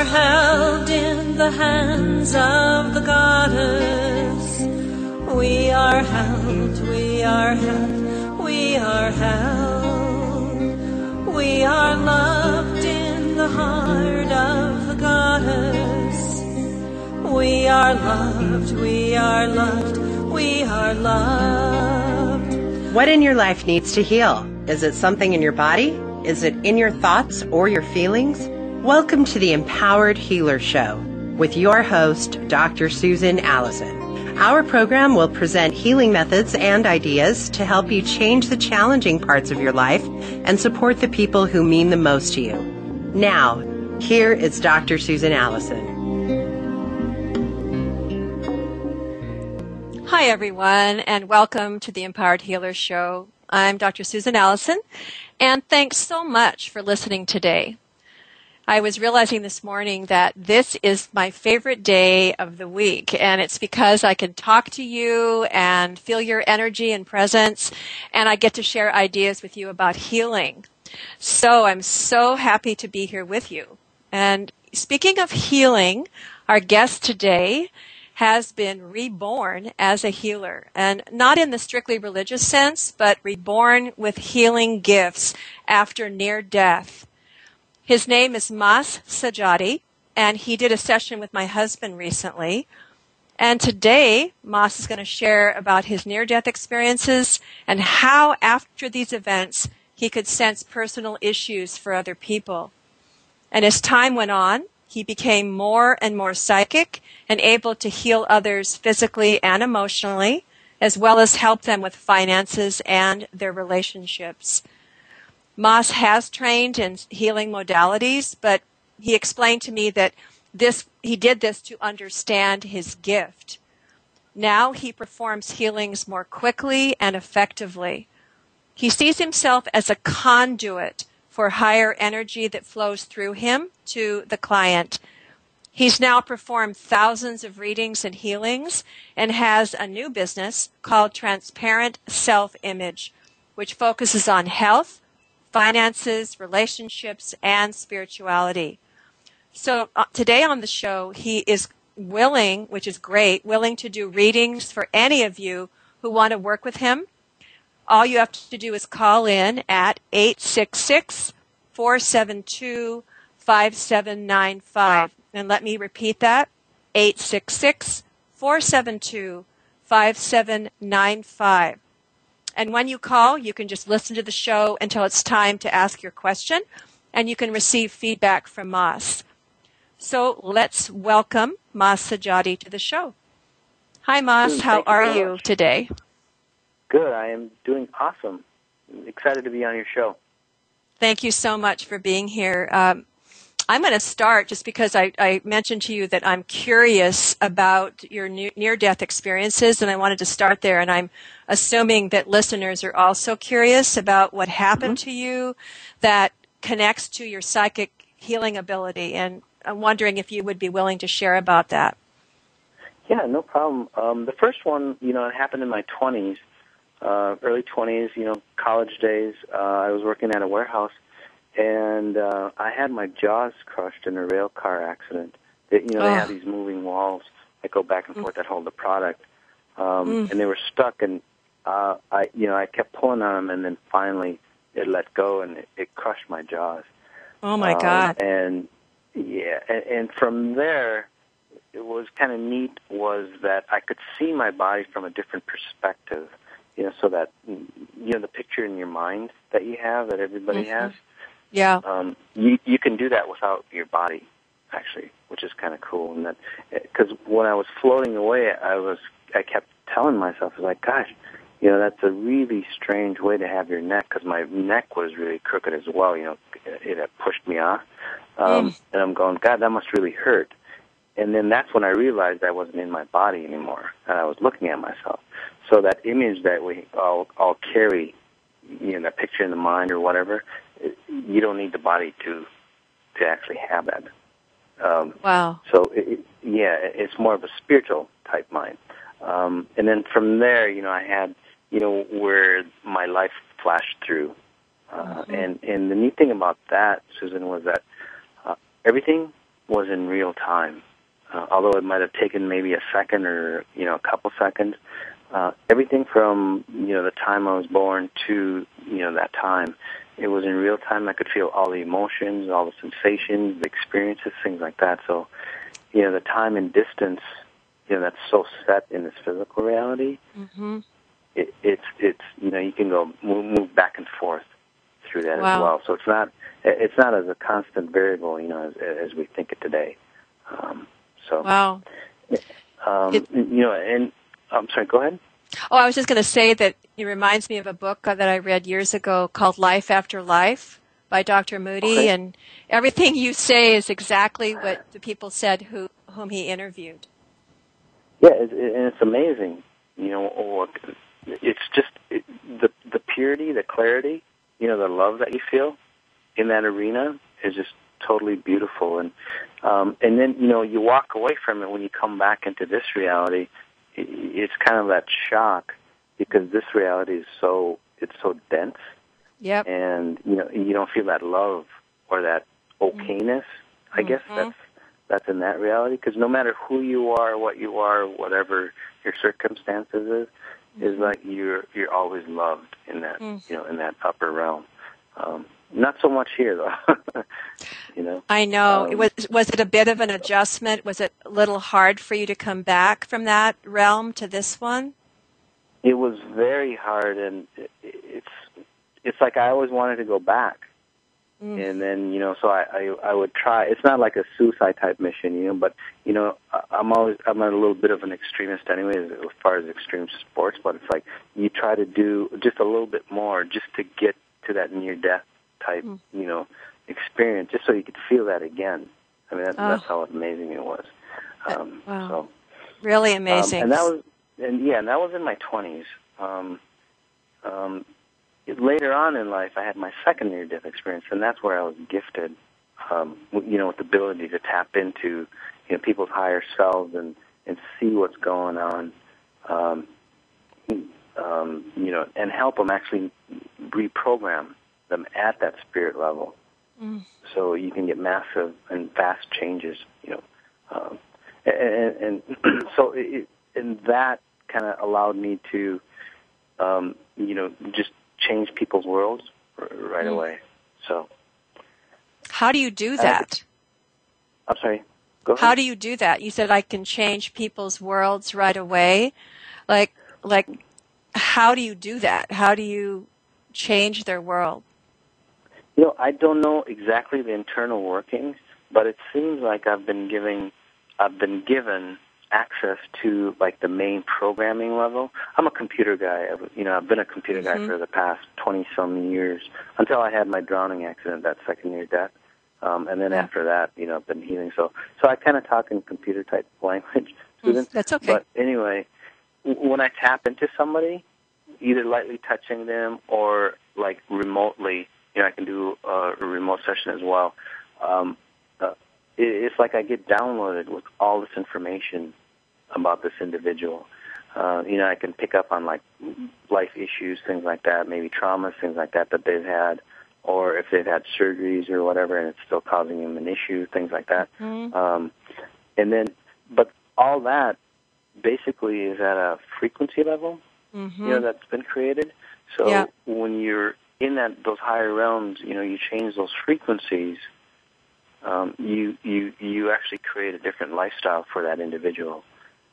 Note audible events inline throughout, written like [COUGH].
are held in the hands of the goddess. We are held, we are held, we are held. We are loved in the heart of the goddess. We are loved, we are loved, we are loved. What in your life needs to heal? Is it something in your body? Is it in your thoughts or your feelings? Welcome to the Empowered Healer Show with your host, Dr. Susan Allison. Our program will present healing methods and ideas to help you change the challenging parts of your life and support the people who mean the most to you. Now, here is Dr. Susan Allison. Hi, everyone, and welcome to the Empowered Healer Show. I'm Dr. Susan Allison, and thanks so much for listening today. I was realizing this morning that this is my favorite day of the week, and it's because I can talk to you and feel your energy and presence, and I get to share ideas with you about healing. So I'm so happy to be here with you. And speaking of healing, our guest today has been reborn as a healer and not in the strictly religious sense, but reborn with healing gifts after near death. His name is Mas Sajady and he did a session with my husband recently. And today, Mas is going to share about his near death experiences and how after these events he could sense personal issues for other people. And as time went on, he became more and more psychic and able to heal others physically and emotionally, as well as help them with finances and their relationships. Mas has trained in healing modalities, but he explained to me that this, he did this to understand his gift. Now he performs healings more quickly and effectively. He sees himself as a conduit for higher energy that flows through him to the client. He's now performed thousands of readings and healings and has a new business called Transparent Self Image, which focuses on health, finances, relationships, and spirituality. So uh, today on the show, he is willing, which is great, willing to do readings for any of you who want to work with him all you have to do is call in at 866 472 5795. And let me repeat that 866 472 5795. And when you call, you can just listen to the show until it's time to ask your question, and you can receive feedback from Mas. So let's welcome Mas Sajady to the show. Hi, Mas. How are you today? Good. I am doing awesome. I'm excited to be on your show. Thank you so much for being here. Um, I'm going to start just because I, I, mentioned to you that I'm curious about your near death experiences, and I wanted to start there. And I'm assuming that listeners are also curious about what happened mm-hmm. to you that connects to your psychic healing ability. And I'm wondering if you would be willing to share about that. Yeah, no problem. Um, the first one, you know, it happened in my 20s uh, early 20s, you know, college days. Uh, I was working at a warehouse, and uh, I had my jaws crushed in a rail car accident. They, you know, oh. they have these moving walls that go back and forth mm. that hold the product, um, mm. and they were stuck. And uh, I, you know, I kept pulling on them, and then finally it let go, and it, it crushed my jaws. Oh my um, God! And yeah, and, and from there, it was kind of neat. Was that I could see my body from a different perspective you know, so that you know the picture in your mind that you have that everybody mm-hmm. has. Yeah. Um, you you can do that without your body, actually, which is kind of cool. And that because when I was floating away, I was I kept telling myself, I was like, gosh, you know, that's a really strange way to have your neck because my neck was really crooked as well. You know, it had pushed me off, um, mm. and I'm going, God, that must really hurt. And then that's when I realized I wasn't in my body anymore, and I was looking at myself. So that image that we all, all carry, you know, that picture in the mind or whatever, you don't need the body to to actually have that. Um, wow. So it, yeah, it's more of a spiritual type mind. Um, and then from there, you know, I had, you know, where my life flashed through. Uh, mm-hmm. And and the neat thing about that, Susan, was that uh, everything was in real time. Uh, although it might have taken maybe a second or you know a couple seconds, uh, everything from you know the time I was born to you know that time, it was in real time. I could feel all the emotions, all the sensations, the experiences, things like that. So, you know, the time and distance, you know, that's so set in this physical reality. Mm-hmm. It, it's it's you know you can go move, move back and forth through that Wow. as well. So it's not it's not as a constant variable, you know, as, as we think it today. Um, so Wow. um, It- you know, and I'm sorry. Go ahead. Oh, I was just going to say that it reminds me of a book that I read years ago called Life After Life by Dr. Moody, Okay. and everything you say is exactly what the people said who whom he interviewed. Yeah, it, it, and it's amazing. You know, or it's just it, the the purity, the clarity, you know, the love that you feel in that arena is just totally beautiful. And um, and then you know you walk away from it when you come back into this reality. It's kind of that shock because this reality is so it's so dense, Yep. and you know you don't feel that love or that okayness. I guess that's that's in that reality because no matter who you are, what you are, whatever your circumstances is, is like you're you're always loved in that Mm. you know in that upper realm. Um, not so much here though. [LAUGHS] you know. I know. Um, it was was it a bit of an adjustment? Was it a little hard for you to come back from that realm to this one? It was very hard, and it, it's it's like I always wanted to go back, Mm. and then you know, so I, I I would try. It's not like a suicide type mission, you know, but you know, I'm always I'm a little bit of an extremist anyway, as far as extreme sports. But it's like you try to do just a little bit more, just to get to that near death type, you know, experience, just so you could feel that again. I mean, that, Oh. that's how amazing it was. Um, Wow. So. Really Um, amazing. and that was, and yeah, and that was in my twenties. Um, um, it- later on in life, I had my second near-death experience, and that's where I was gifted, um, you know, with the ability to tap into, you know, people's higher selves and and see what's going on, um, um, you know, and help them actually reprogram them at that spirit level, Mm. so you can get massive and fast changes, you know. Um, and, and [CLEARS THROAT] so it, and that kind of allowed me to, um, you know, just change people's worlds r- right Mm. away. So How do you do that? I'm sorry. Go ahead. How do you do that? You said I can change people's worlds right away. Like like how do you do that? How do you change their world? You know, I don't know exactly the internal workings, but it seems like I've been giving, I've been given access to like the main programming level. I'm a computer guy. I've, you know, I've been a computer guy Mhm. for the past 20 some years until I had my drowning accident, that second year death. Um, and then Yeah. after that, you know, I've been healing. So, so I kind of talk in computer type [LAUGHS] language, Susan. Mm, that's okay. But anyway, when I tap into somebody, either lightly touching them or like remotely, you know, I can do a remote session as well. Um, uh, it, it's like I get downloaded with all this information about this individual. Uh, you know, I can pick up on like life issues, things like that, maybe traumas, things like that that they've had, or if they've had surgeries or whatever, and it's still causing them an issue, things like that. Mhm. Um, and then, but all that basically is at a frequency level, Mhm. you know, that's been created. So Yeah. when you're in that those higher realms, you know, you change those frequencies. Um, you you you actually create a different lifestyle for that individual.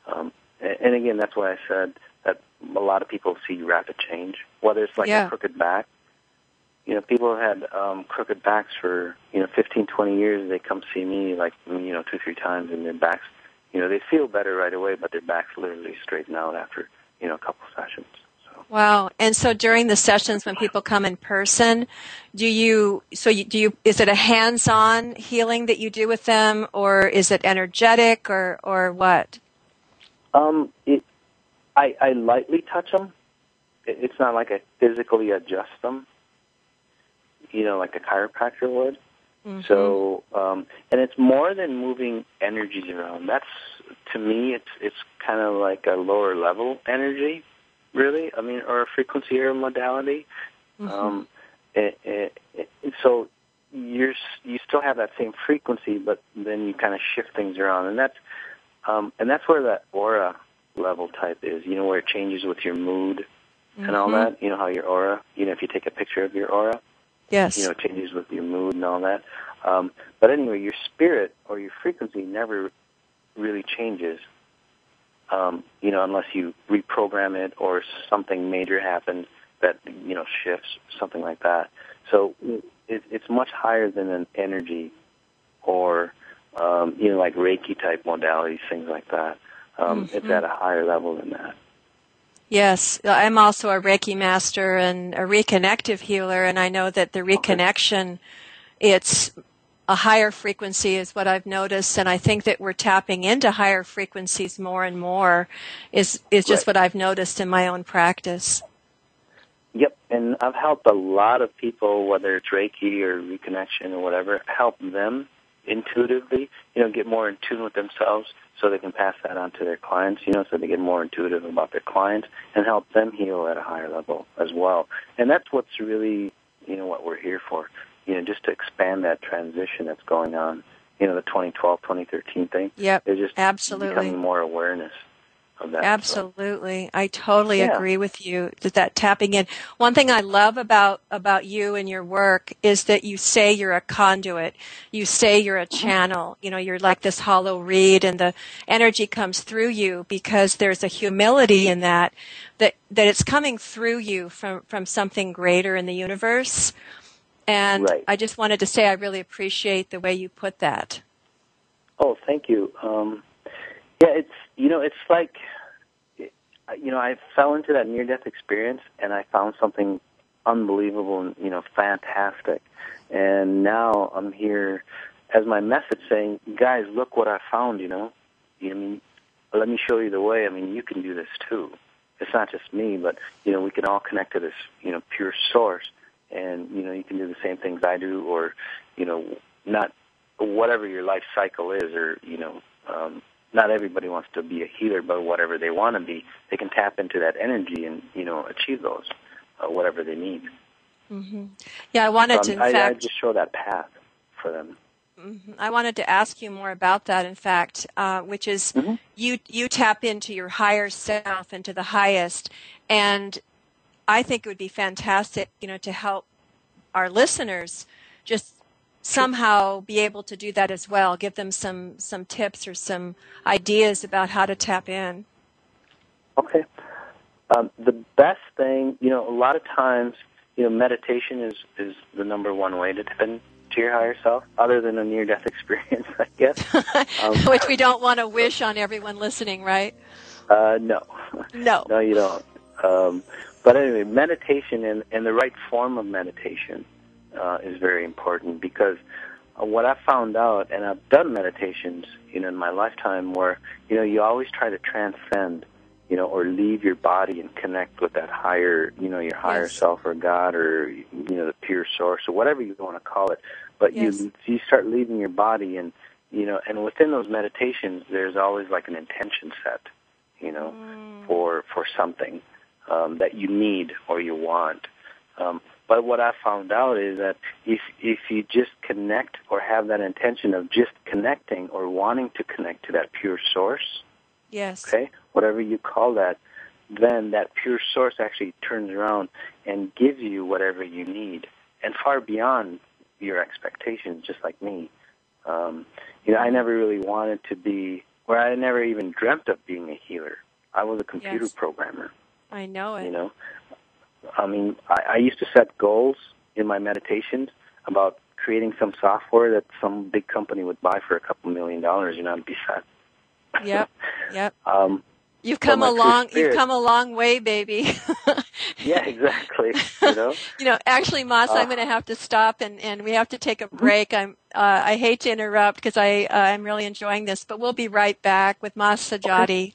Um, and, and again, that's why I said that a lot of people see rapid change, whether it's like Yeah. a crooked back. You know, people have had um, crooked backs for you know 15, 20 years. They come see me like you know two, three times, and their backs, you know, they feel better right away, but their backs literally straighten out after you know a couple sessions. Wow. And so during the sessions when people come in person, do you so you, do you is it a hands-on healing that you do with them or is it energetic or or what? Um, it, I, I lightly touch them. It, it's not like I physically adjust them. You know, like a chiropractor would. Mhm. So, um, and it's more than moving energies around. That's to me, it's it's kind of like a lower level energy, really. I mean, or a frequency or a modality. Mhm. Um, it, it, it, so you're you still have that same frequency, but then you kind of shift things around, and that's um, and that's where that aura level type is. You know, where it changes with your mood mm-hmm. and all that. You know how your aura. You know, if you take a picture of your aura, yes, you know, it changes with your mood and all that. Um, but anyway, your spirit or your frequency never really changes. Um, you know, unless you reprogram it or something major happens that you know shifts, something like that. So it, it's much higher than an energy or um, you know like Reiki type modalities, things like that. Um, mm-hmm. It's at a higher level than that. Yes, I'm also a Reiki master and a reconnective healer, and I know that the reconnection, okay. it's a higher frequency is what I've noticed, and I think that we're tapping into higher frequencies more and more. Is is just right. what I've noticed in my own practice. Yep, and I've helped a lot of people, whether it's Reiki or reconnection or whatever, help them intuitively, you know, get more in tune with themselves so they can pass that on to their clients, you know, so they get more intuitive about their clients and help them heal at a higher level as well. And that's what's really, you know, what we're here for, you know, just to expand that transition that's going on, you know, the 2012, 2013 thing. Yep, There's just absolutely. becoming more awareness of that. Absolutely. So. I totally yeah. agree with you that that tapping in. One thing I love about about you and your work is that you say you're a conduit. You say you're a mm-hmm. channel. You know, you're like this hollow reed and the energy comes through you because there's a humility in that that that it's coming through you from from something greater in the universe. And right. I just wanted to say I really appreciate the way you put that. Oh, thank you. Um, yeah, it's you know, it's like you know, I fell into that near death experience and I found something unbelievable and you know, fantastic. And now I'm here as my message saying, guys, look what I found. You know, I mean, let me show you the way. I mean, you can do this too. It's not just me, but you know, we can all connect to this, you know, pure source, and you know, you can do the same things I do, or you know, not whatever your life cycle is, or you know, um, not everybody wants to be a healer, but whatever they want to be, they can tap into that energy and you know achieve those, uh, whatever they need. Mm-hmm. Yeah, I wanted so to. In I, fact, I just show that path for them. Mm-hmm. I wanted to ask you more about that. In fact, uh, which is mm-hmm. you you tap into your higher self, into the highest, and I think it would be fantastic, you know, to help our listeners just somehow be able to do that as well. Give them some some tips or some ideas about how to tap in. Okay. Um, the best thing, you know, a lot of times, you know, meditation is is the number one way to tap into your higher self, other than a near death [LAUGHS] experience, I guess. [LAUGHS] Um, Which we don't want to wish on everyone listening, right? Uh, no. No. [LAUGHS] no, you don't. Um, but anyway, meditation and, and the right form of meditation uh, is very important because uh, what I found out, and I've done meditations, you know, in my lifetime, where you know you always try to transcend, you know, or leave your body and connect with that higher, you know, your higher yes. self or God or you know the pure source or whatever you want to call it. But yes. you you start leaving your body and you know, and within those meditations, there's always like an intention set, you know, mm. for for something um, that you need or you want. Um, but what I found out is that if if you just connect or have that intention of just connecting or wanting to connect to that pure source, yes, okay, whatever you call that, then that pure source actually turns around and gives you whatever you need, and far beyond your expectations. Just like me, um, you know, I never really wanted to be, or I never even dreamt of being a healer. I was a computer yes. programmer. I know it. You know, I mean, I, I used to set goals in my meditations about creating some software that some big company would buy for a couple million dollars, you know, and be set. Yep, [LAUGHS] yep. um, you've come a long, you've come a long way, baby. [LAUGHS] yeah, exactly. You know, [LAUGHS] you know. Actually, Mas, uh, I'm going to have to stop, and and we have to take a break. I'm, uh, I hate to interrupt because I uh, I'm really enjoying this, but we'll be right back with Mas Sajady. Okay.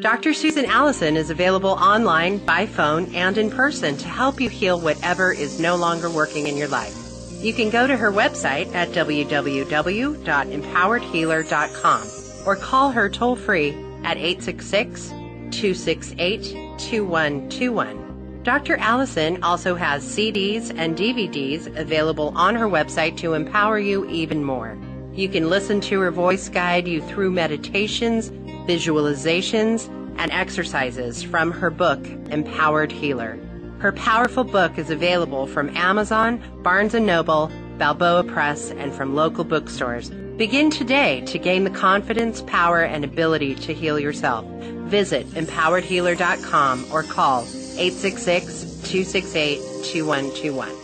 Dr. Susan Allison is available online, by phone, and in person to help you heal whatever is no longer working in your life. You can go to her website at www.empoweredhealer.com or call her toll free at 866 268 2121. Dr. Allison also has CDs and DVDs available on her website to empower you even more. You can listen to her voice guide you through meditations, visualizations, and exercises from her book, Empowered Healer. Her powerful book is available from Amazon, Barnes & Noble, Balboa Press, and from local bookstores. Begin today to gain the confidence, power, and ability to heal yourself. Visit empoweredhealer.com or call 866 268 2121.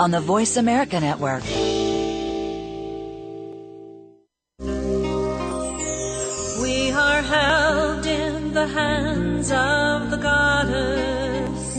on the Voice America Network. We are held in the hands of the goddess.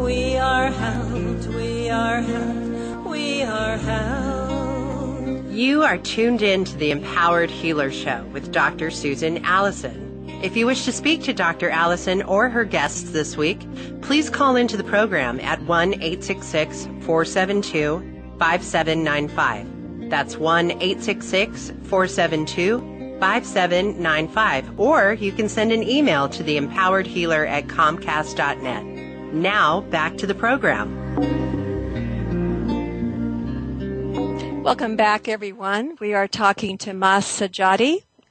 We are held, we are held, we are held. You are tuned in to the Empowered Healer Show with Dr. Susan Allison. If you wish to speak to Dr. Allison or her guests this week, please call into the program at 1 866 472 5795. That's 1 866 472 5795. Or you can send an email to the empowered healer at comcast.net. Now, back to the program. Welcome back, everyone. We are talking to Mas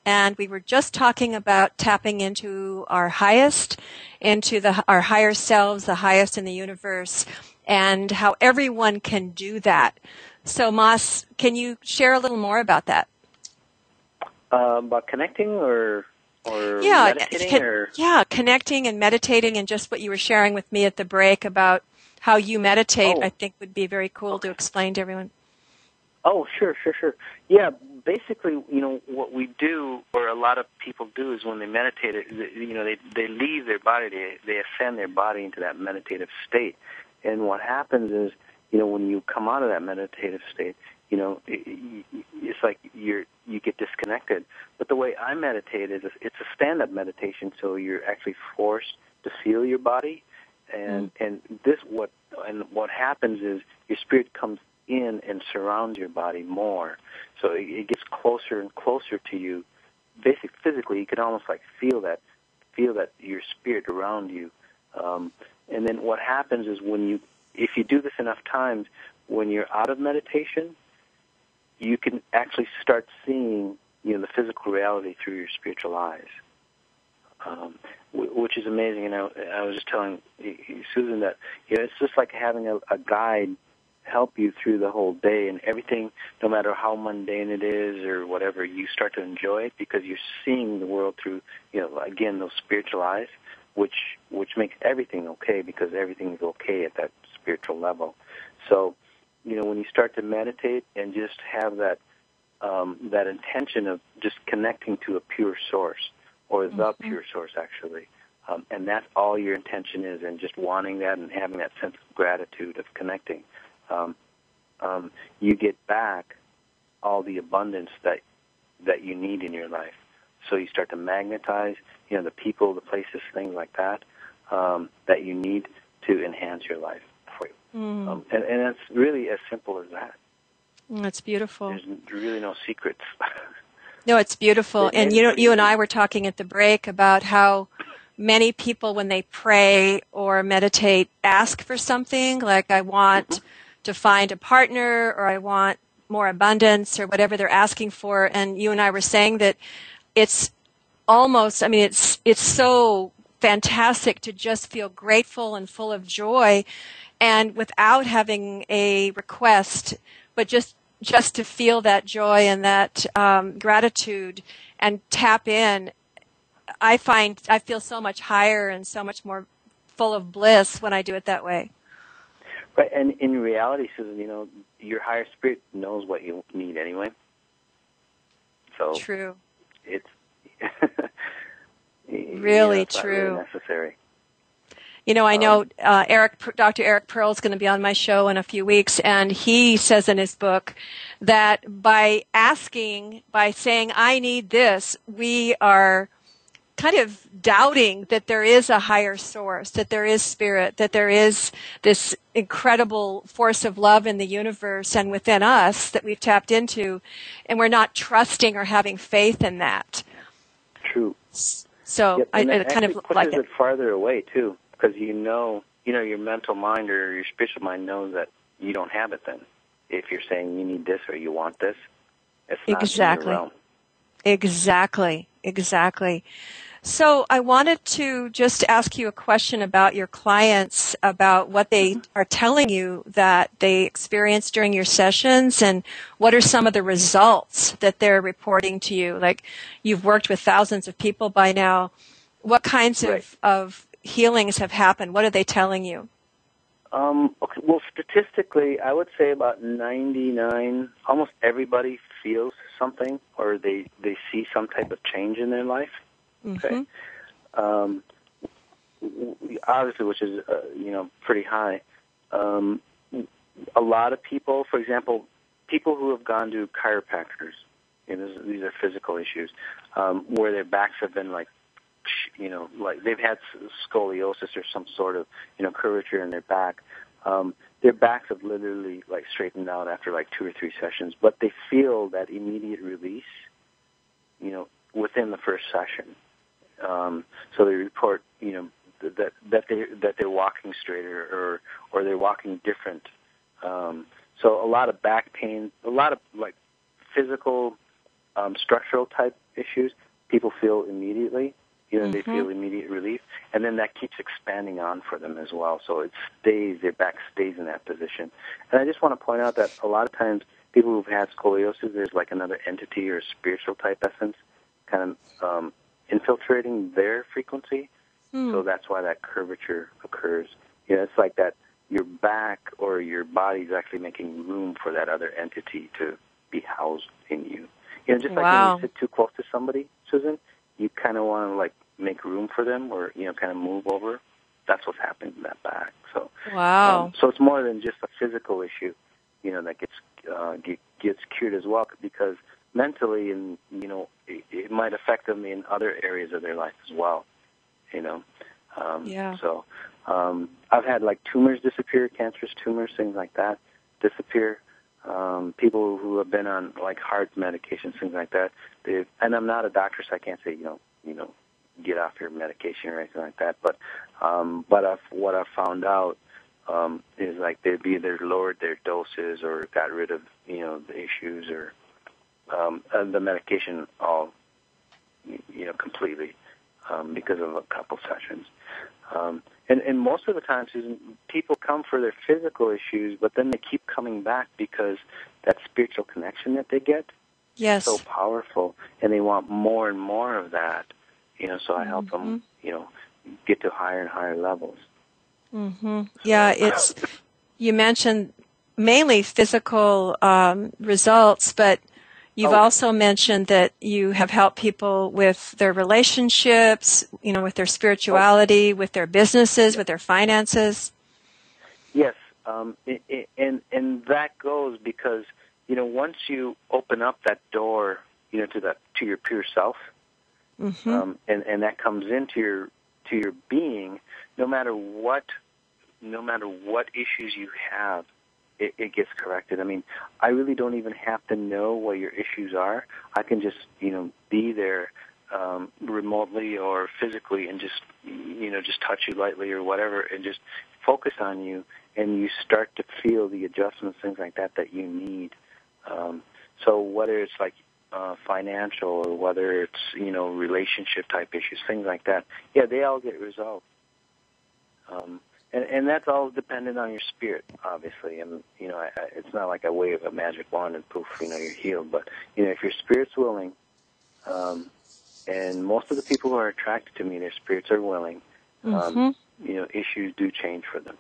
and we were just talking about tapping into our highest, into the, our higher selves, the highest in the universe, and how everyone can do that. So, Mas, can you share a little more about that? Um, about connecting or or yeah, con- or yeah, connecting and meditating, and just what you were sharing with me at the break about how you meditate, Oh. I think would be very cool to explain to everyone. Oh, sure, sure, sure. Yeah, basically, you know, what we do, or a lot of people do, is when they meditate, you know, they they leave their body, they they ascend their body into that meditative state, and what happens is, you know, when you come out of that meditative state, you know, it, it- it's like you're you get disconnected. But the way I meditate is it's a stand-up meditation, so you're actually forced to feel your body, and mm. and this what and what happens is your spirit comes in and surrounds your body more, so it, gets closer and closer to you. Basically, physically, you can almost like feel that feel that your spirit around you. Um, and then what happens is when you if you do this enough times, when you're out of meditation, you can actually start seeing you know the physical reality through your spiritual eyes, um, wh- which is amazing. And I, I was just telling Susan that you know it's just like having a, a guide help you through the whole day and everything, no matter how mundane it is or whatever, you start to enjoy it because you're seeing the world through you know again those spiritual eyes, which which makes everything okay because everything is okay at that spiritual level. So you know, when you start to meditate and just have that um, that intention of just connecting to a pure source or the pure source, actually, um, and that's all your intention is, and just wanting that and having that sense of gratitude of connecting, um, um, you get back all the abundance that that you need in your life. So you start to magnetize, you know, the people, the places, things like that um, that you need to enhance your life for you. Um, and, and it's really as simple as that. Mm, That's beautiful. There's really no secrets. [LAUGHS] No, it's beautiful. And you know, you and I were talking at the break about how many people when they pray or meditate ask for something like I want mm-hmm. To find a partner or I want more abundance or whatever they're asking for and you and I were saying that it's almost I mean it's it's so fantastic to just feel grateful and full of joy and without having a request but just just to feel that joy and that um, gratitude and tap in I find I feel so much higher and so much more full of bliss when I do it that way. Right, and in reality, Susan, you know, your higher spirit knows what you need anyway. So true. It's [LAUGHS] really yeah, true. Really necessary. You know, I know um, uh, Eric, Dr. Eric Pearl is going to be on my show in a few weeks, and he says in his book that by asking, by saying, "I need this," we are kind of doubting that there is a higher source, that there is spirit, that there is this incredible force of love in the universe and within us that we've tapped into, and we're not trusting or having faith in that. True. So yep, I, I kind of pushes like it. it farther away too, because you know, you know, your mental mind or your spiritual mind knows that you don't have it. Then, if you're saying you need this or you want this, it's not exactly. in your realm. Exactly. Exactly. So I wanted to just ask you a question about your clients, about what they are telling you that they experienced during your sessions and what are some of the results that they're reporting to you? Like you've worked with thousands of people by now. What kinds right. of, of healings have happened? What are they telling you? Um, okay, well, statistically, I would say about 99, almost everybody feels something or they, they see some type of change in their life. Okay. Mm-hmm. Um, obviously, which is uh, you know pretty high. Um, a lot of people, for example, people who have gone to chiropractors, you know, these are physical issues, um, where their backs have been like, you know, like they've had scoliosis or some sort of, you know, curvature in their back. Um, their backs have literally like straightened out after like two or three sessions, but they feel that immediate release, you know, within the first session. Um, so they report, you know, that that they that they're walking straighter or or they're walking different. Um, so a lot of back pain, a lot of like physical, um, structural type issues, people feel immediately. You know, mm-hmm. they feel immediate relief, and then that keeps expanding on for them as well. So it stays, their back stays in that position. And I just want to point out that a lot of times people who've had scoliosis, there's like another entity or spiritual type essence kind of um, infiltrating their frequency. Hmm. So that's why that curvature occurs. You know, it's like that your back or your body is actually making room for that other entity to be housed in you. You know, just like wow. when you sit too close to somebody, Susan, you kind of want to like make room for them or you know kind of move over. That's what's happening in that back. So wow. Um, so it's more than just a physical issue, you know, that gets uh, get, gets cured as well because mentally and you know it, it might affect them in other areas of their life as well you know um yeah. so um i've had like tumors disappear cancerous tumors things like that disappear um people who have been on like heart medications things like that they and i'm not a doctor so i can't say you know you know get off your medication or anything like that but um but I've, what i've found out um is like they've either lowered their doses or got rid of you know the issues or um, the medication all, you know, completely um, because of a couple sessions. Um, and, and most of the time, Susan, people come for their physical issues, but then they keep coming back because that spiritual connection that they get yes. is so powerful, and they want more and more of that. You know, so I help mm-hmm. them, you know, get to higher and higher levels. Mm-hmm. Yeah, it's. You mentioned mainly physical um, results, but You've oh. also mentioned that you have helped people with their relationships, you know, with their spirituality, oh. with their businesses, with their finances. Yes, um, it, it, and and that goes because you know once you open up that door, you know, to that to your pure self, mm-hmm. um, and and that comes into your to your being, no matter what, no matter what issues you have, it, it gets corrected. I mean, I really don't even have to know what your issues are. I can just, you know, be there um, remotely or physically and just you know just touch you lightly or whatever and just focus on you and you start to feel the adjustments things like that that you need um, so whether it's like uh, financial or whether it's you know relationship type issues things like that yeah they all get resolved um, and, and that's all dependent on your spirit, obviously. And you know, I, I, it's not like I wave a magic wand and poof, you know, you're healed. But you know, if your spirit's willing, um, and most of the people who are attracted to me, their spirits are willing. Um, Mm-hmm. you know, issues do change for them.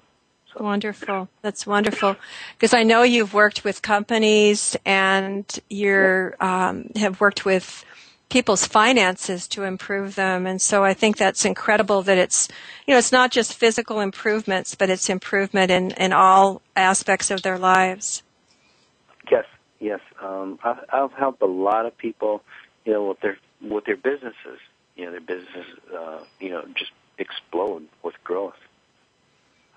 So, Wonderful. That's wonderful. Because I know you've worked with companies and you're um, have worked with people's finances to improve them. And so I think that's incredible that it's, you know, it's not just physical improvements, but it's improvement in, in all aspects of their lives. Yes, yes. Um, I've, I've helped a lot of people, you know, with their with their businesses. You know, their businesses, uh, you know, just explode with growth.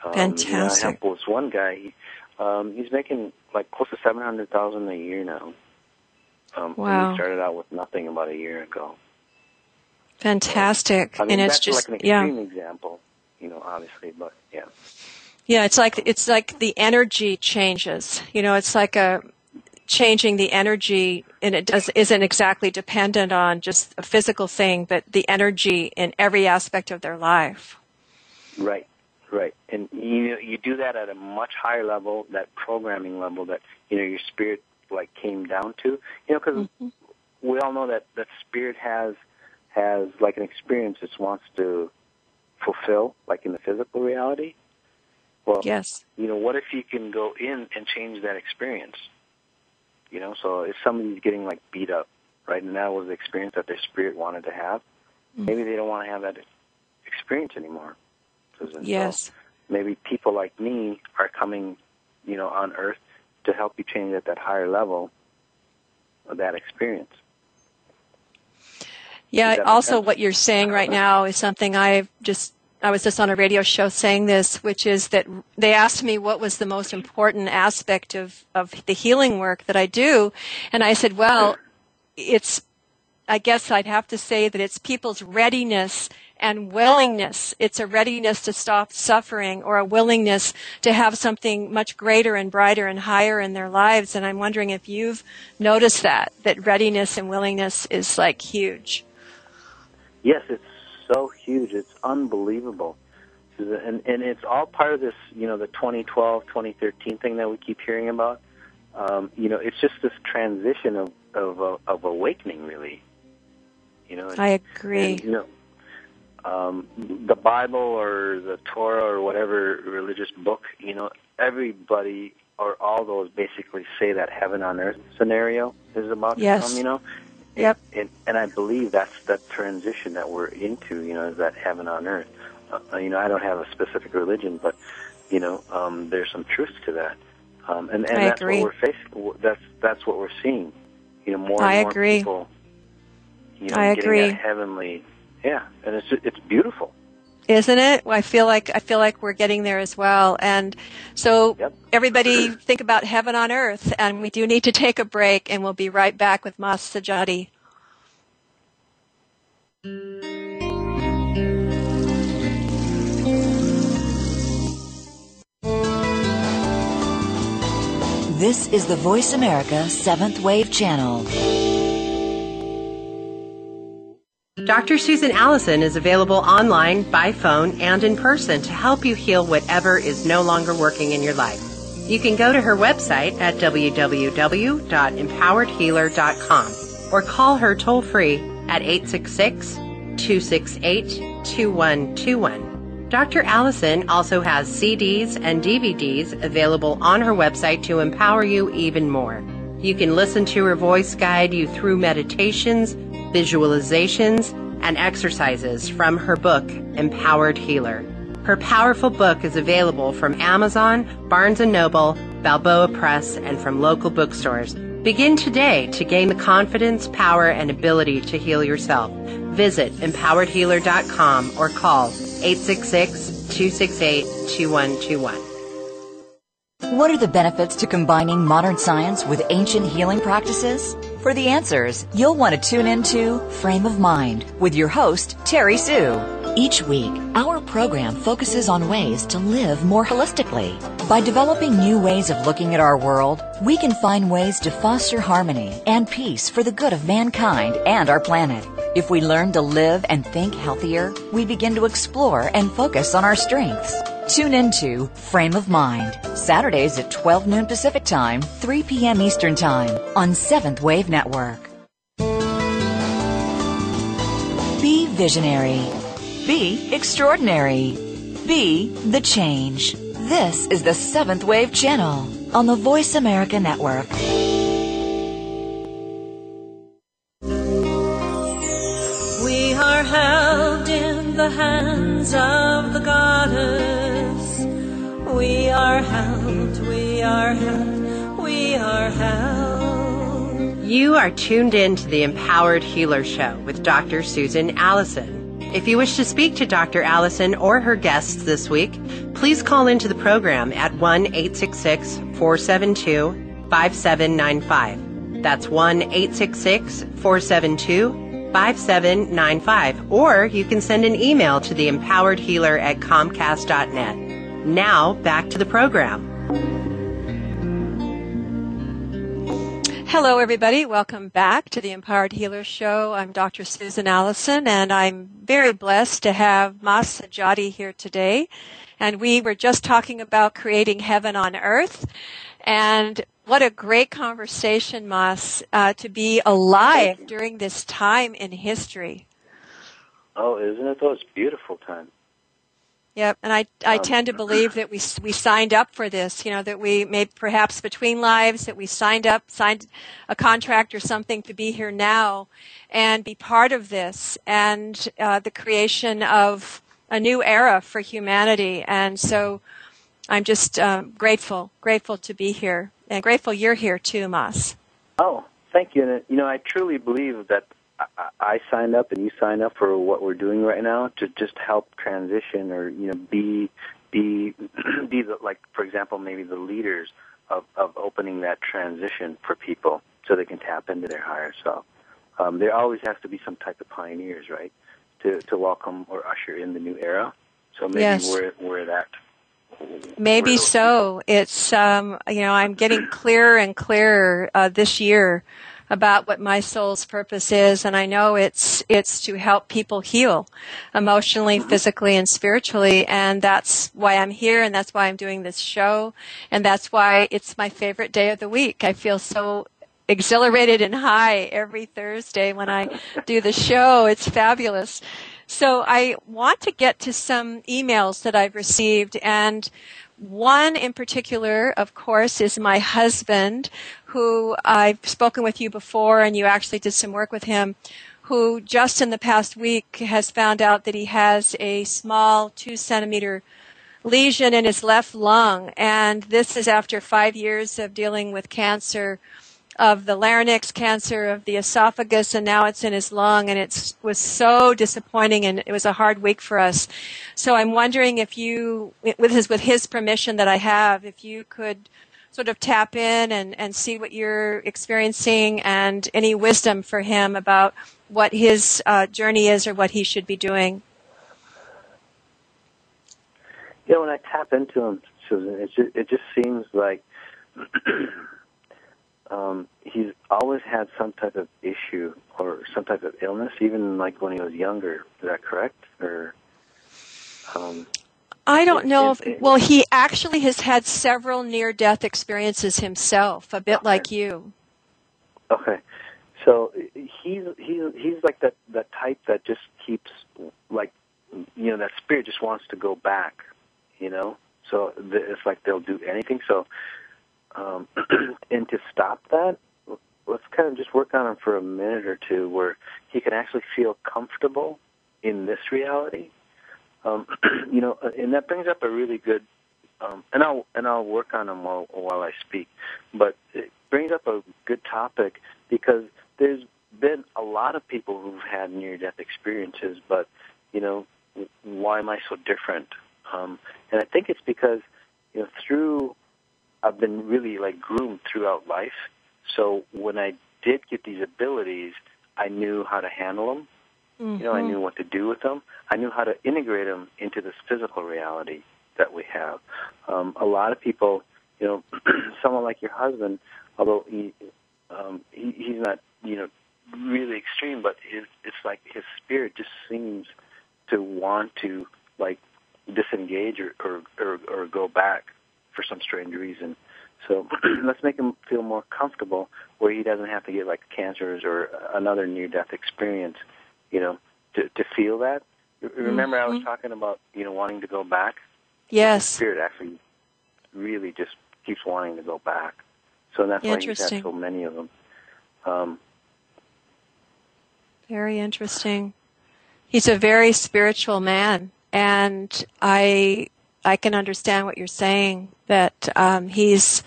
Um, Fantastic. You know, I helped this one guy. He, um, he's making like close to seven hundred thousand a year now. Um, Wow. He started out with nothing about a year ago. Fantastic. I mean, and it's just, like an yeah. example, you know, obviously, but yeah. Yeah, it's like it's like the energy changes. You know, it's like a changing the energy, and it does isn't exactly dependent on just a physical thing, but the energy in every aspect of their life. Right, right, and you you do that at a much higher level, that programming level that you know your spirit like came down to. You know, because mm-hmm. we all know that that spirit has has like an experience it wants to fulfill, like in the physical reality. Well, Yes. you know, what if you can go in and change that experience? You know, so if somebody's getting like beat up, right, and that was the experience that their spirit wanted to have, mm. maybe they don't want to have that experience anymore. Susan. So Yes. maybe people like me are coming, you know, on Earth to help you change at that higher level of that experience. Yeah. Does that make Also, sense? what you're saying right now is something I just I was just on a radio show saying this, which is that they asked me what was the most important aspect of of the healing work that I do, and I said, well, it's I guess I'd have to say that it's people's readiness and willingness. It's a readiness to stop suffering or a willingness to have something much greater and brighter and higher in their lives. And I'm wondering if you've noticed that, that readiness and willingness is like huge. Yes, it's so huge. It's unbelievable. And, and it's all part of this, you know, the 2012, 2013 thing that we keep hearing about. Um, you know, it's just this transition of, of, uh, of awakening, really. You know, I agree. And, you know, um, the Bible or the Torah or whatever religious book, you know, everybody or all those basically say that heaven on earth scenario is about Yes. to come, you know. Yep. And, and I believe that's the transition that we're into, you know, is that heaven on earth. Uh, you know, I don't have a specific religion, but, you know, um, there's some truth to that. Um, and and I that's agree. what we're facing. That's, that's what we're seeing. You know, more I and more agree. people, you know, I getting agree. that heavenly, yeah, and it's, it's beautiful. Isn't it? I feel like I feel like we're getting there as well. And so Yep. everybody think about heaven on earth and we do need to take a break and we'll be right back with Mas Sajady. This is the Voice America Seventh Wave Channel. Dr. Susan Allison is available online, by phone, and in person to help you heal whatever is no longer working in your life. You can go to her website at www.empoweredhealer.com or call her toll free at 866 268 2121. Dr. Allison also has CDs and DVDs available on her website to empower you even more. You can listen to her voice guide you through meditations, visualizations, and exercises from her book, Empowered Healer. Her powerful book is available from Amazon, Barnes & Noble, Balboa Press, and from local bookstores. Begin today to gain the confidence, power, and ability to heal yourself. Visit empoweredhealer.com or call 866-268-2121. What are the benefits to combining modern science with ancient healing practices? For the answers, you'll want to tune into Frame of Mind with your host, Terry Sue. Each week, our program focuses on ways to live more holistically. By developing new ways of looking at our world, we can find ways to foster harmony and peace for the good of mankind and our planet. If we learn to live and think healthier, we begin to explore and focus on our strengths. Tune into Frame of Mind, Saturdays at 12 noon Pacific Time, 3 p.m. Eastern Time on Seventh Wave Network. Be visionary. Be extraordinary. Be the change. This is the Seventh Wave Channel on the Voice America Network. We are held in the hands of the goddess. We are held, we are held, we are held. You are tuned in to the Empowered Healer Show with Dr. Susan Allison. If you wish to speak to Dr. Allison or her guests this week, please call into the program at 1 866 472 5795. That's 1 866 472 5795. Or you can send an email to the empowered healer at comcast.net. Now, back to the program. Hello, everybody. Welcome back to the Empowered Healer Show. I'm Dr. Susan Allison, and I'm very blessed to have Mas Sajady here today. And we were just talking about creating heaven on earth. And what a great conversation, Mas, uh, to be alive during this time in history. Oh, isn't it though? It's a beautiful time. Yep, and I I Um, tend to believe that we we signed up for this. You know that we may perhaps between lives that we signed up, signed a contract or something to be here now, and be part of this and uh, the creation of a new era for humanity. And so, I'm just um, grateful, grateful to be here, and grateful you're here too, Mas. Oh, thank you. And you know, I truly believe that I, signed up and you signed up for what we're doing right now to just help transition or you know be be [CLEARS THROAT] be the like for example maybe the leaders of of opening that transition for people so they can tap into their higher self. Um, there always has to be some type of pioneers, right, to to welcome or usher in the new era. So maybe Yes. we're we're that. Maybe so. It's um, you know I'm getting clearer and clearer uh, this year about what my soul's purpose is, and I know it's it's to help people heal emotionally, physically, and spiritually, and that's why I'm here, and that's why I'm doing this show, and that's why it's my favorite day of the week. I feel so exhilarated and high every Thursday when I do the show. It's fabulous. So I want to get to some emails that I've received and one in particular, of course, is my husband, who I've spoken with you before and you actually did some work with him, who just in the past week has found out that he has a small two centimeter lesion in his left lung. And this is after five years of dealing with cancer of the larynx, cancer of the esophagus, and now it's in his lung, and it was so disappointing, and it was a hard week for us. So I'm wondering if you, with his with his permission that I have, if you could sort of tap in and, and see what you're experiencing and any wisdom for him about what his uh, journey is or what he should be doing. Know, when I tap into him, Susan, it just, it just seems like [CLEARS THROAT] um, he's always had some type of issue or some type of illness, even like when he was younger. Is that correct? Or um, I don't know if, well, he actually has had several near death experiences himself, a bit Okay. like you. okay, so he's he's he's like that that type that just keeps like you know that spirit just wants to go back, you know. So it's like they'll do anything. So um, [CLEARS THROAT] and to stop that, let's kind of just work on him for a minute or two, where he can actually feel comfortable in this reality. Um, [CLEARS THROAT] you know, and that brings up a really good, um, and I'll and I'll work on him while while I speak. But it brings up a good topic because there's been a lot of people who've had near-death experiences, but you know, why am I so different? Um, and I think it's because you know through I've been really like groomed throughout life. So when I did get these abilities, I knew how to handle them. Mm-hmm. You know, I Mm-hmm. knew what to do with them. I knew how to integrate them into this physical reality that we have. Um, a lot of people, you know, [CLEARS THROAT] someone like your husband, although he, um, he he's not, you know, really extreme, but his it's like his spirit just seems to want to like disengage or or, or, or go back for some strange reason. So [CLEARS THROAT] let's make him feel more comfortable where he doesn't have to get like cancers or another near death experience, you know, to to feel that. Remember I was talking about, you know, wanting to go back? Yes. Spirit actually really just keeps wanting to go back. So that's why he's had so many of them. Um, Very interesting. He's a very spiritual man, and I I can understand what you're saying. That um, he's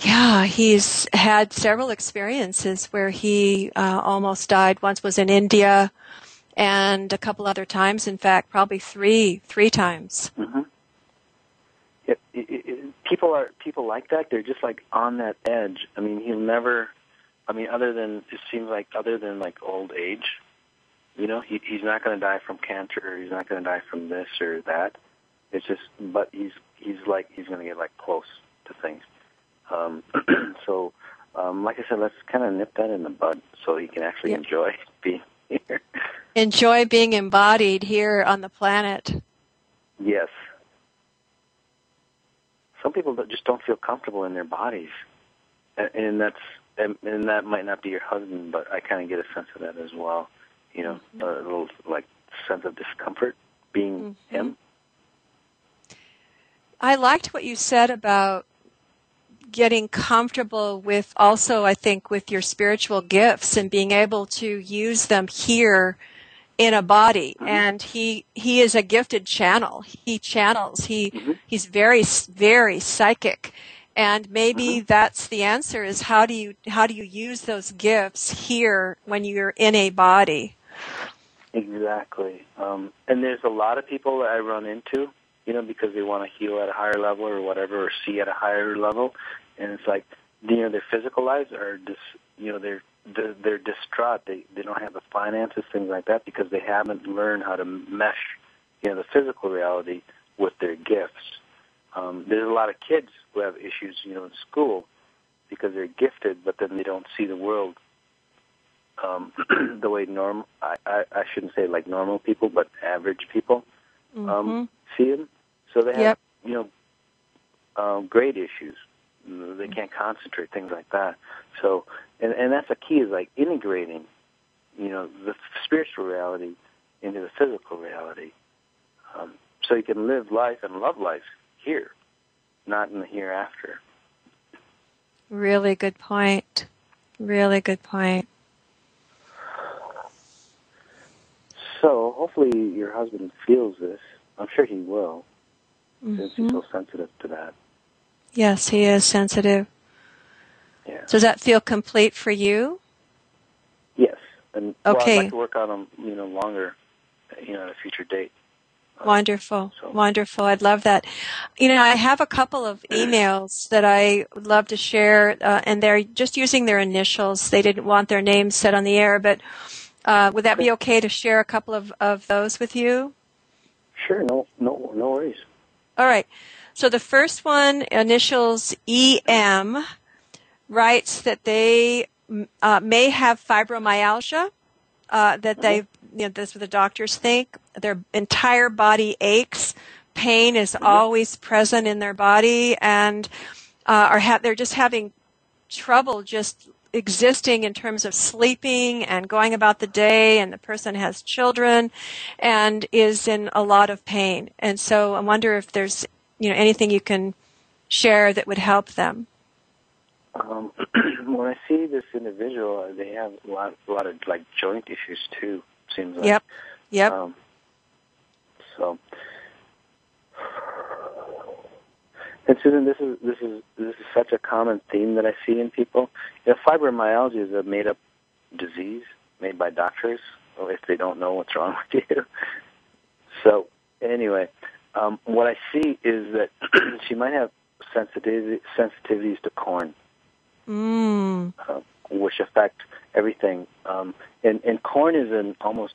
yeah he's had several experiences where he uh, almost died. Once was in India, and a couple other times. In fact, probably three three times. hmm It, it, it, people are people like that. They're just like on that edge. I mean, he'll never. I mean, other than it seems like other than like old age, you know, he he's not going to die from cancer. Or he's not going to die from this or that. It's just, but he's he's like he's going to get like close to things. Um, [CLEARS THROAT] so, um, like I said, let's kind of nip that in the bud so he can actually Yep. enjoy [LAUGHS] being here. Enjoy being embodied here on the planet. Yes. Some people just don't feel comfortable in their bodies, and, and that's and, and that might not be your husband, but I kind of get a sense of that as well. You know, a little like sense of discomfort being him. I liked what you said about getting comfortable with also, I think, with your spiritual gifts and being able to use them here in a body. Mm-hmm. And he, he is a gifted channel. He channels. He, mm-hmm. he's very, very psychic. And maybe mm-hmm. that's the answer is how do you, how do you use those gifts here when you're in a body? Exactly. Um, and there's a lot of people that I run into, you know, because they want to heal at a higher level or whatever, or see at a higher level, and it's like, you know, their physical lives are just, you know, they're they're, they're distraught. They they don't have the finances, things like that, because they haven't learned how to mesh, you know, the physical reality with their gifts. Um, there's a lot of kids who have issues, you know, in school because they're gifted, but then they don't see the world um, [CLEARS THROAT] the way normal I, I, I shouldn't say like normal people, but average people um, see them. So they have Yep. you know um, grade issues. They can't concentrate, things like that. So and and that's the key is like integrating, you know, the spiritual reality into the physical reality, um, so you can live life and love life here, not in the hereafter. Really good point. Really good point. So hopefully your husband feels this. I'm sure he will, since he's so sensitive to that. Yes, he is sensitive. Yeah. Does that feel complete for you? Yes. And well, I'd Okay. like to work on them, you know, longer, you know, at a future date. Wonderful. So- Wonderful. I'd love that. You know, I have a couple of [CLEARS THROAT] emails that I would love to share, uh, and they're just using their initials. They didn't want their names said on the air, but uh, would that be okay to share a couple of, of those with you? Sure. No. No. No worries. All right. So the first one, initials EM, writes that they uh, may have fibromyalgia, uh, that they, you know, that's what the doctors think. Their entire body aches. Pain is always present in their body and uh, are ha- they're just having trouble just existing in terms of sleeping and going about the day and the person has children and is in a lot of pain. And so I wonder if there's, you know, anything you can share that would help them. Um, [CLEARS THROAT] when I see this individual, they have a lot, a lot of like joint issues too. Seems like. Yep. Yep. Um, so, and Susan, this is this is this is such a common theme that I see in people. You know, fibromyalgia is a made-up disease made by doctors if they don't know what's wrong [LAUGHS] with you. So, anyway, um, what I see is that [CLEARS THROAT] she might have sensitivity, sensitivities to corn, Mm. uh, which affect everything. Um, and, and corn is in almost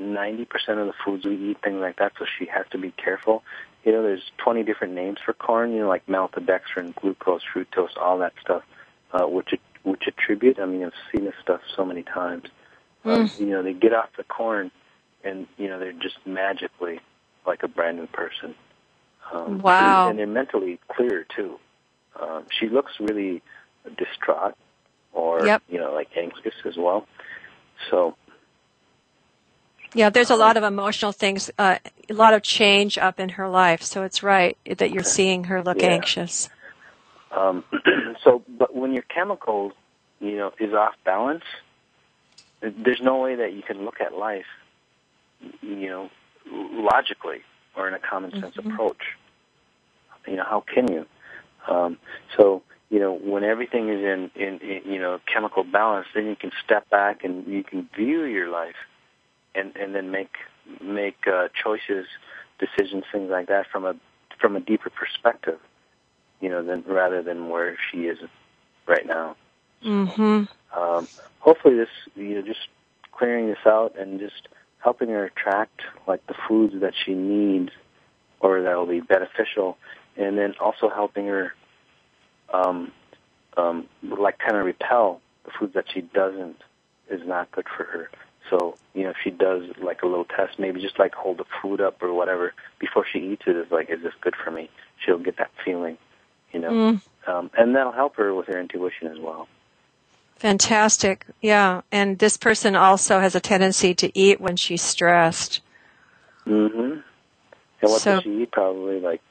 90% of the foods we eat, things like that, so she has to be careful. You know, there's 20 different names for corn, you know, like maltodextrin, glucose, fructose, all that stuff, uh, which, which attribute, I mean, I've seen this stuff so many times. Um, you know, they get off the corn and, you know, they're just magically like a brand new person. Um, Wow. And they're mentally clear, too. Um, she looks really distraught or, Yep. you know, like anxious as well. So, Yeah, there's a lot of emotional things, uh, a lot of change up in her life. So it's right that you're seeing her look Yeah. anxious. Um, [CLEARS THROAT] so, but when your chemical, you know, is off balance, there's no way that you can look at life, you know, logically or in a common sense approach. You know, how can you? Um, so, you know, when everything is in, in, in, you know, chemical balance, then you can step back and you can view your life and, and then make, make, uh, choices, decisions, things like that from a, from a deeper perspective you know, than rather than where she is right now. hmm Um, hopefully, this you know, just clearing this out and just helping her attract like the foods that she needs or that will be beneficial, and then also helping her, um, um, like kind of repel the foods that she doesn't is not good for her. So you know, if she does like a little test, maybe just like hold the food up or whatever before she eats it, is like, is this good for me? She'll get that feeling, you know, Mm. um, and that'll help her with her intuition as well. Fantastic. Yeah. And this person also has a tendency to eat when she's stressed. Mm-hmm. And what So- does she eat? Probably like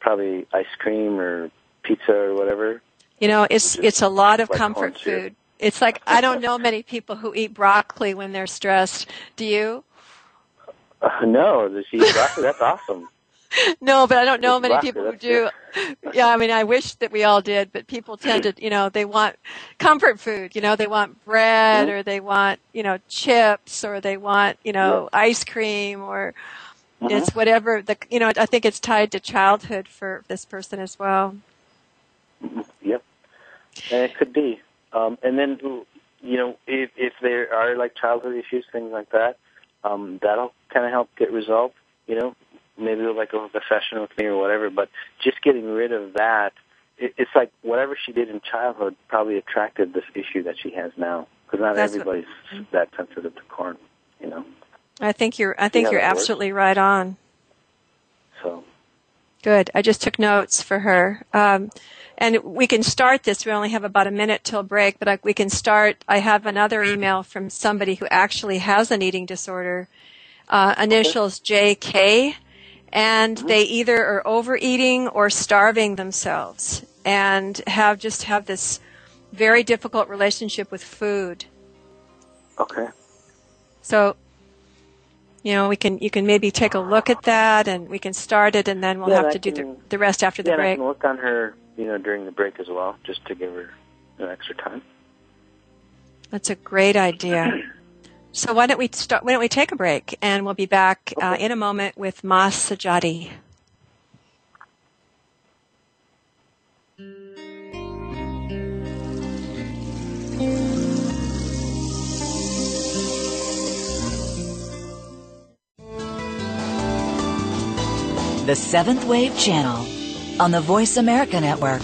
probably ice cream or pizza or whatever. You know, it's it's a lot of Like comfort food. It's like I don't know many people who eat broccoli when they're stressed. Do you? Uh, no, does she eat broccoli? That's awesome. [LAUGHS] No, but I don't know many broccoli, people who do. Yeah, I mean, I wish that we all did, but people tend to, you know, they want comfort food. You know, they want bread Mhm. or they want, you know, chips or they want, you know, ice cream or Mhm. it's whatever. The you know, I think it's tied to childhood for this person as well. Yep. And it could be. Um, and then, you know, if if there are like childhood issues, things like that, um, that'll kind of help get resolved. You know, maybe like a session with me or whatever. But just getting rid of that, it, it's like whatever she did in childhood probably attracted this issue that she has now. Because not That's what- everybody's that sensitive to corn. You know, I think you're. I think you're that works? absolutely right on. so. Good. I just took notes for her. Um, and we can start this. We only have about a minute till break, but I, we can start. I have another email from somebody who actually has an eating disorder. Uh, initials JK, and they either are overeating or starving themselves, and have just have this very difficult relationship with food. Okay. So, you know, we can you can maybe take a look at that, and we can start it, and then we'll Yeah, have to I do the, the rest after the yeah, and I can work on her, you know, during the break as well, just to give her an extra time. That's a great idea. [CLEARS THROAT] So why don't we start? Why don't we take a break, and we'll be back uh, in a moment with Mas Sajady. The Seventh Wave Channel on the Voice America Network.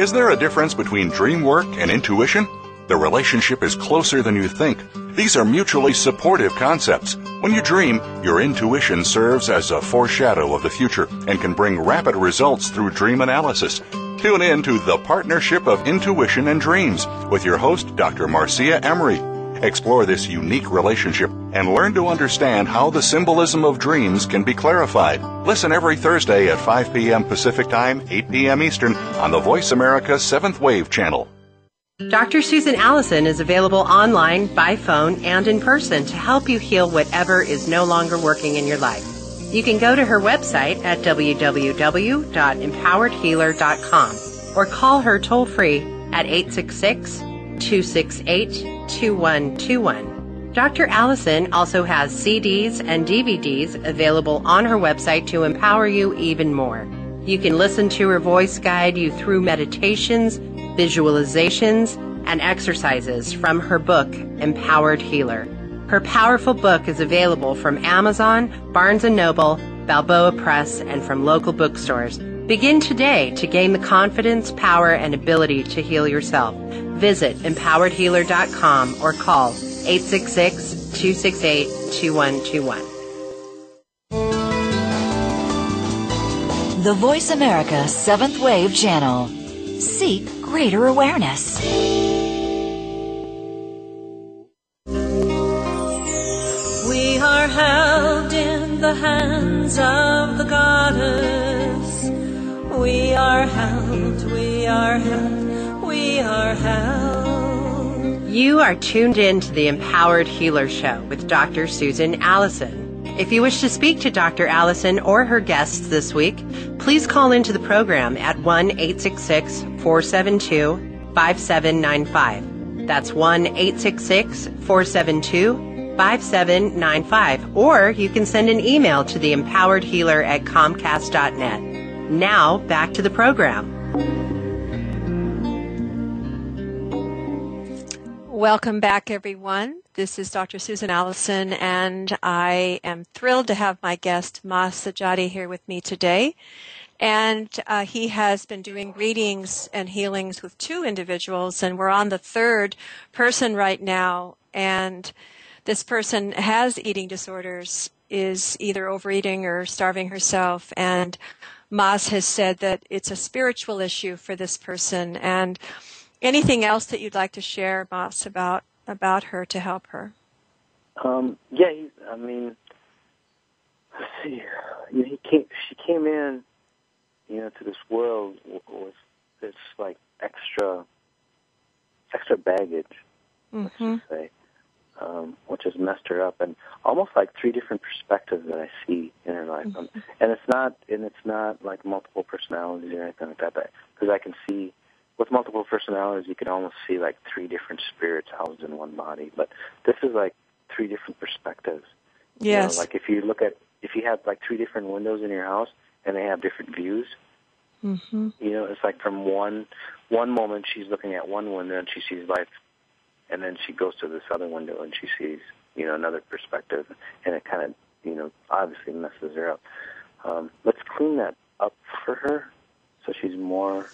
Is there a difference between dream work and intuition? The relationship is closer than you think. These are mutually supportive concepts. When you dream, your intuition serves as a foreshadow of the future and can bring rapid results through dream analysis. Tune in to The Partnership of Intuition and Dreams with your host, Dr. Marcia Emery. Explore this unique relationship and learn to understand how the symbolism of dreams can be clarified. Listen every Thursday at 5 p.m. Pacific Time, 8 p.m. Eastern on the Voice America 7th Wave channel. Dr. Susan Allison is available online, by phone, and in person to help you heal whatever is no longer working in your life. You can go to her website at www.empoweredhealer.com or call her toll free at 866 268 2121. Dr. Allison also has CDs and DVDs available on her website to empower you even more. You can listen to her voice guide you through meditations, visualizations, and exercises from her book, Empowered Healer. Her powerful book is available from Amazon, Barnes & Noble, Balboa Press, and from local bookstores. Begin today to gain the confidence, power, and ability to heal yourself. Visit empoweredhealer.com or call 866 268 2121. The Voice America Seventh Wave Channel. Seek greater awareness. We are held in the hands of the goddess. We are held, we are held, we are held. You are tuned in to the Empowered Healer Show with Dr. Susan Allison. If you wish to speak to Dr. Allison or her guests this week, please call into the program at 1 866 472 5795. That's 1 866 472 5795. Or you can send an email to the empowered healer at comcast.net. Now, back to the program. Welcome back, everyone. This is Dr. Susan Allison, and I am thrilled to have my guest, Mas Sajady, here with me today. And uh, he has been doing readings and healings with two individuals, and we're on the third person right now. And this person has eating disorders, is either overeating or starving herself, and Mas has said that it's a spiritual issue for this person. And anything else that you'd like to share, Mas, about about her to help her? Um, yeah, he, I mean, let's see. You know, he came. She came in, you know, to this world with this like extra, extra baggage. Mm-hmm. Let's just say, um, which has messed her up, and almost like three different perspectives that I see in her life. Um, Mm-hmm. and it's not, and it's not like multiple personalities or anything like that, because I can see with multiple personalities, you can almost see like three different spirits housed in one body. But this is like three different perspectives. You know, Yes. like if you look at, if you have like three different windows in your house and they have different views, mm-hmm. you know, it's like from one one moment she's looking at one window and she sees life, and then she goes to this other window and she sees, you know, another perspective, and it kind of, you know, obviously messes her up. Um, let's clean that up for her, so she's more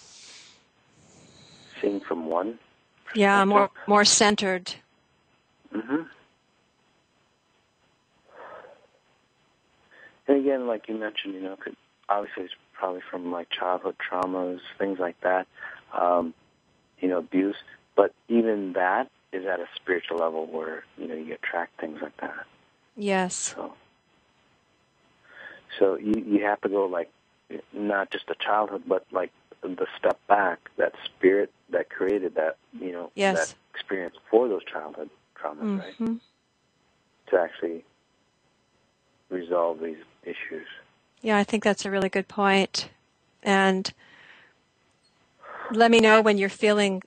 seeing from one. Yeah, more more centered. hmm And again, like you mentioned, you know, could, obviously it's probably from like childhood traumas, things like that, um, you know, abuse. But even that is at a spiritual level where you know you attract things like that. Yes. So, so you you have to go like not just the childhood, but like the step back, that spirit that created that, you know, Yes. that experience for those childhood traumas, right? hmm To actually resolve these issues. Yeah, I think that's a really good point. And let me know when you're feeling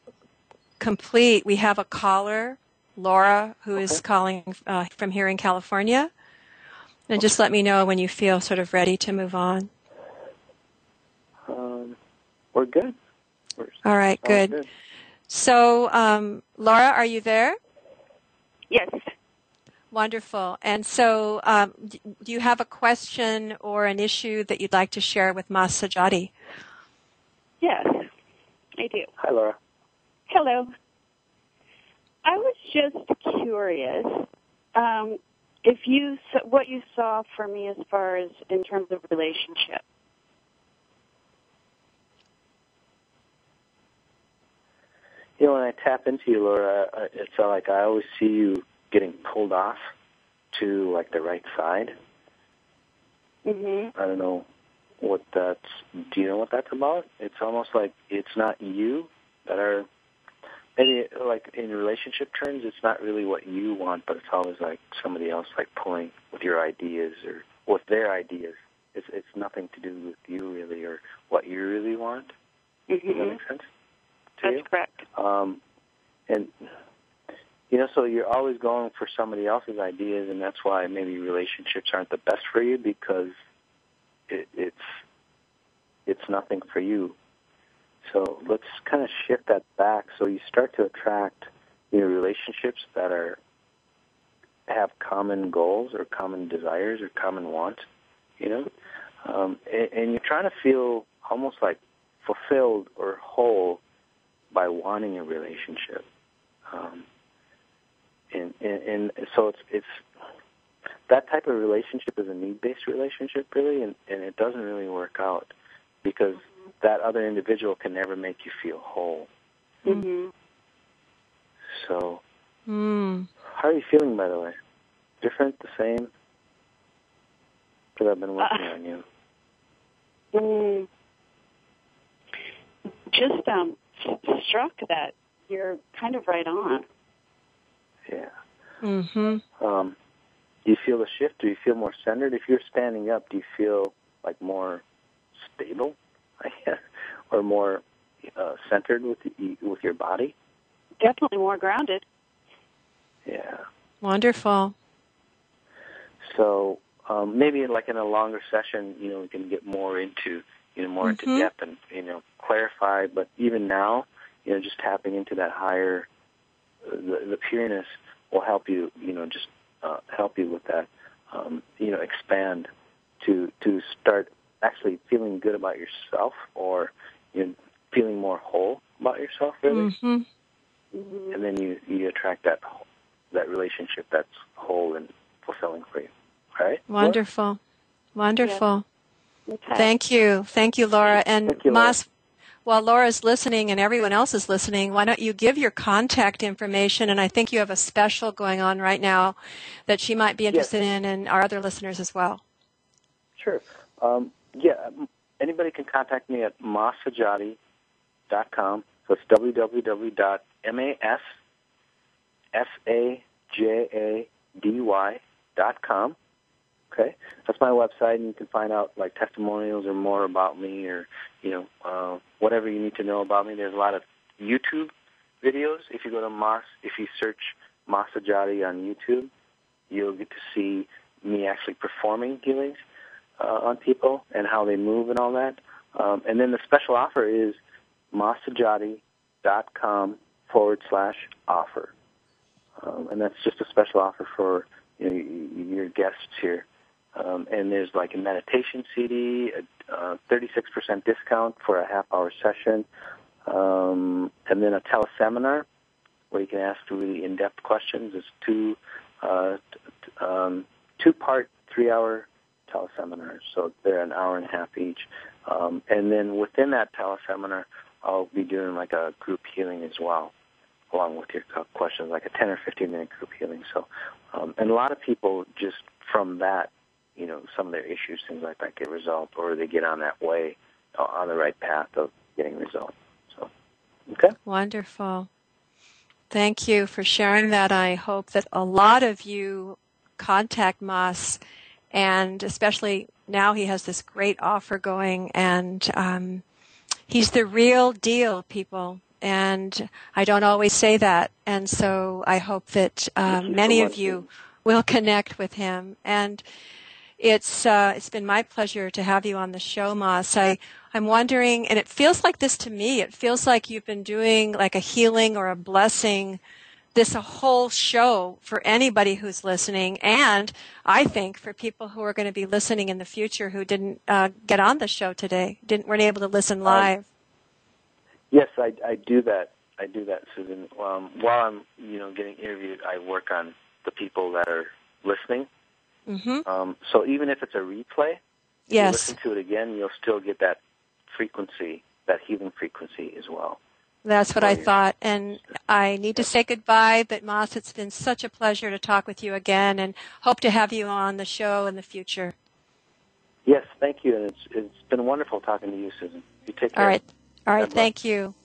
complete. We have a caller, Laura, who is Okay. calling uh, from here in California. And just let me know when you feel sort of ready to move on. We're good. We're, All right, sounds good. So, um, Laura, are you there? Yes. Wonderful. And so, um, do you have a question or an issue that you'd like to share with Mas Sajady? Yes, I do. Hi, Laura. Hello. I was just curious um, if you what you saw for me as far as in terms of relationship. You know, when I tap into you, Laura, it's uh, like I always see you getting pulled off to like the right side. hmm I don't know what that's. Do you know what that's about? It's almost like it's not you that are. Maybe like in relationship terms, it's not really what you want, but it's always like somebody else like pulling with your ideas or with their ideas. It's it's nothing to do with you really or what you really want. Does that hmm make sense? That's you? correct. Um, and you know, so you're always going for somebody else's ideas, and that's why maybe relationships aren't the best for you because it, it's it's nothing for you. So let's kind of shift that back so you start to attract you know relationships that are have common goals or common desires or common wants, you know, um, and, and you're trying to feel almost like fulfilled or whole by wanting a relationship. Um, and, and, and so it's it's that type of relationship is a need-based relationship, really, and, and it doesn't really work out because that other individual can never make you feel whole. Mm-hmm. So, Mm. how are you feeling, by the way? Different, the same? Because I've been working Uh, on you. Mm, just um, struck that you're kind of right on. Yeah. Mm-hmm. Um, do you feel a shift? Do you feel more centered? If you're standing up, do you feel like more stable, [LAUGHS] I guess, or more uh, centered with the, with your body? Definitely more grounded. Yeah. Wonderful. So um, maybe like in a longer session, you know, we can get more into you know more Mhm. into depth and you know clarify. But even now, you know, just tapping into that higher, uh, the, the pureness will help you. You know, just uh, help you with that. Um, you know, expand to to start actually feeling good about yourself, or you know, feeling more whole about yourself, really. Mm-hmm. Mm-hmm. And then you you attract that that relationship that's whole and fulfilling for you. All right. Wonderful. Wonderful. Okay. Thank you. Thank you, Laura. And you, Laura. Mas, while Laura's listening and everyone else is listening, why don't you give your contact information? And I think you have a special going on right now that she might be interested in and our other listeners as well. Sure. Um, yeah, anybody can contact me at masajady.com. So it's www.masajady.com. Okay, that's my website, and you can find out like testimonials or more about me, or you know uh, whatever you need to know about me. There's a lot of YouTube videos. If you go to Mas, if you search Mas Sajady on YouTube, you'll get to see me actually performing healings uh, on people and how they move and all that. Um, and then the special offer is masajady.com forward slash offer. Um, and that's just a special offer for you know, your guests here. Um, and there's like a meditation CD, a uh, 36% discount for a half hour session, um, and then a teleseminar where you can ask really in-depth questions. It's two uh, t- um, two-part, three-hour teleseminars, so they're an hour and a half each. Um, and then within that teleseminar, I'll be doing like a group healing as well, along with your uh, questions, like a 10 or 15 minute group healing. So, um, and a lot of people just from that, you know, some of their issues, things like that, get resolved, or they get on that way, uh, on the right path of getting resolved. So, okay. Wonderful. Thank you for sharing that. I hope that a lot of you contact Mas, and especially now he has this great offer going, and um, he's the real deal, people. And I don't always say that, and so I hope that um, so many of you will connect with him. And it's uh, it's been my pleasure to have you on the show, Mas. I I'm wondering, and it feels like this to me. It feels like you've been doing like a healing or a blessing this a whole show for anybody who's listening, and I think for people who are going to be listening in the future who didn't uh, get on the show today, didn't weren't able to listen live. Yes, I, I do that. I do that, Susan. Um, while I'm, you know, getting interviewed, I work on the people that are listening. Hmm Um, so even if it's a replay, if you Yes, listen to it again, you'll still get that frequency, that healing frequency as well. that's what I thought. And I need to say goodbye, but Mas, it's been such a pleasure to talk with you again, and hope to have you on the show in the future. Yes, thank you, and it's it's been wonderful talking to you, Susan. You take care. All right. All right. Thank you.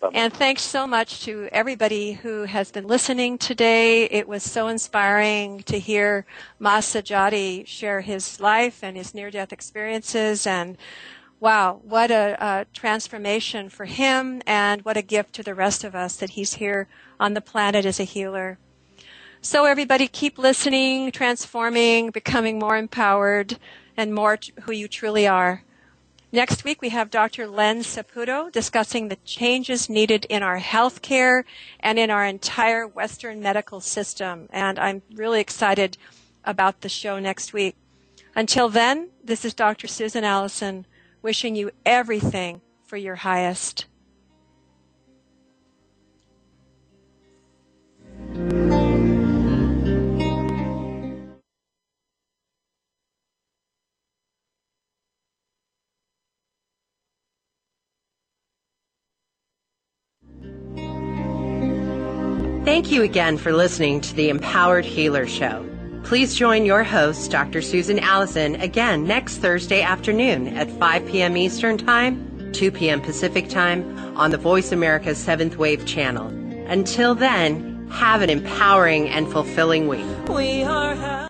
Bye-bye. And thanks so much to everybody who has been listening today. It was so inspiring to hear Mas Sajady share his life and his near death experiences. And wow, what a, a transformation for him and what a gift to the rest of us that he's here on the planet as a healer. So everybody keep listening, transforming, becoming more empowered and more t- who you truly are. Next week, we have Dr. Len Saputo discussing the changes needed in our healthcare and in our entire Western medical system. And I'm really excited about the show next week. Until then, this is Dr. Susan Allison wishing you everything for your highest. Thank you again for listening to the Empowered Healer Show. Please join your host, Dr. Susan Allison, again next Thursday afternoon at 5 p.m. Eastern Time, 2 p.m. Pacific Time on the Voice America 7th Wave channel. Until then, have an empowering and fulfilling week. We are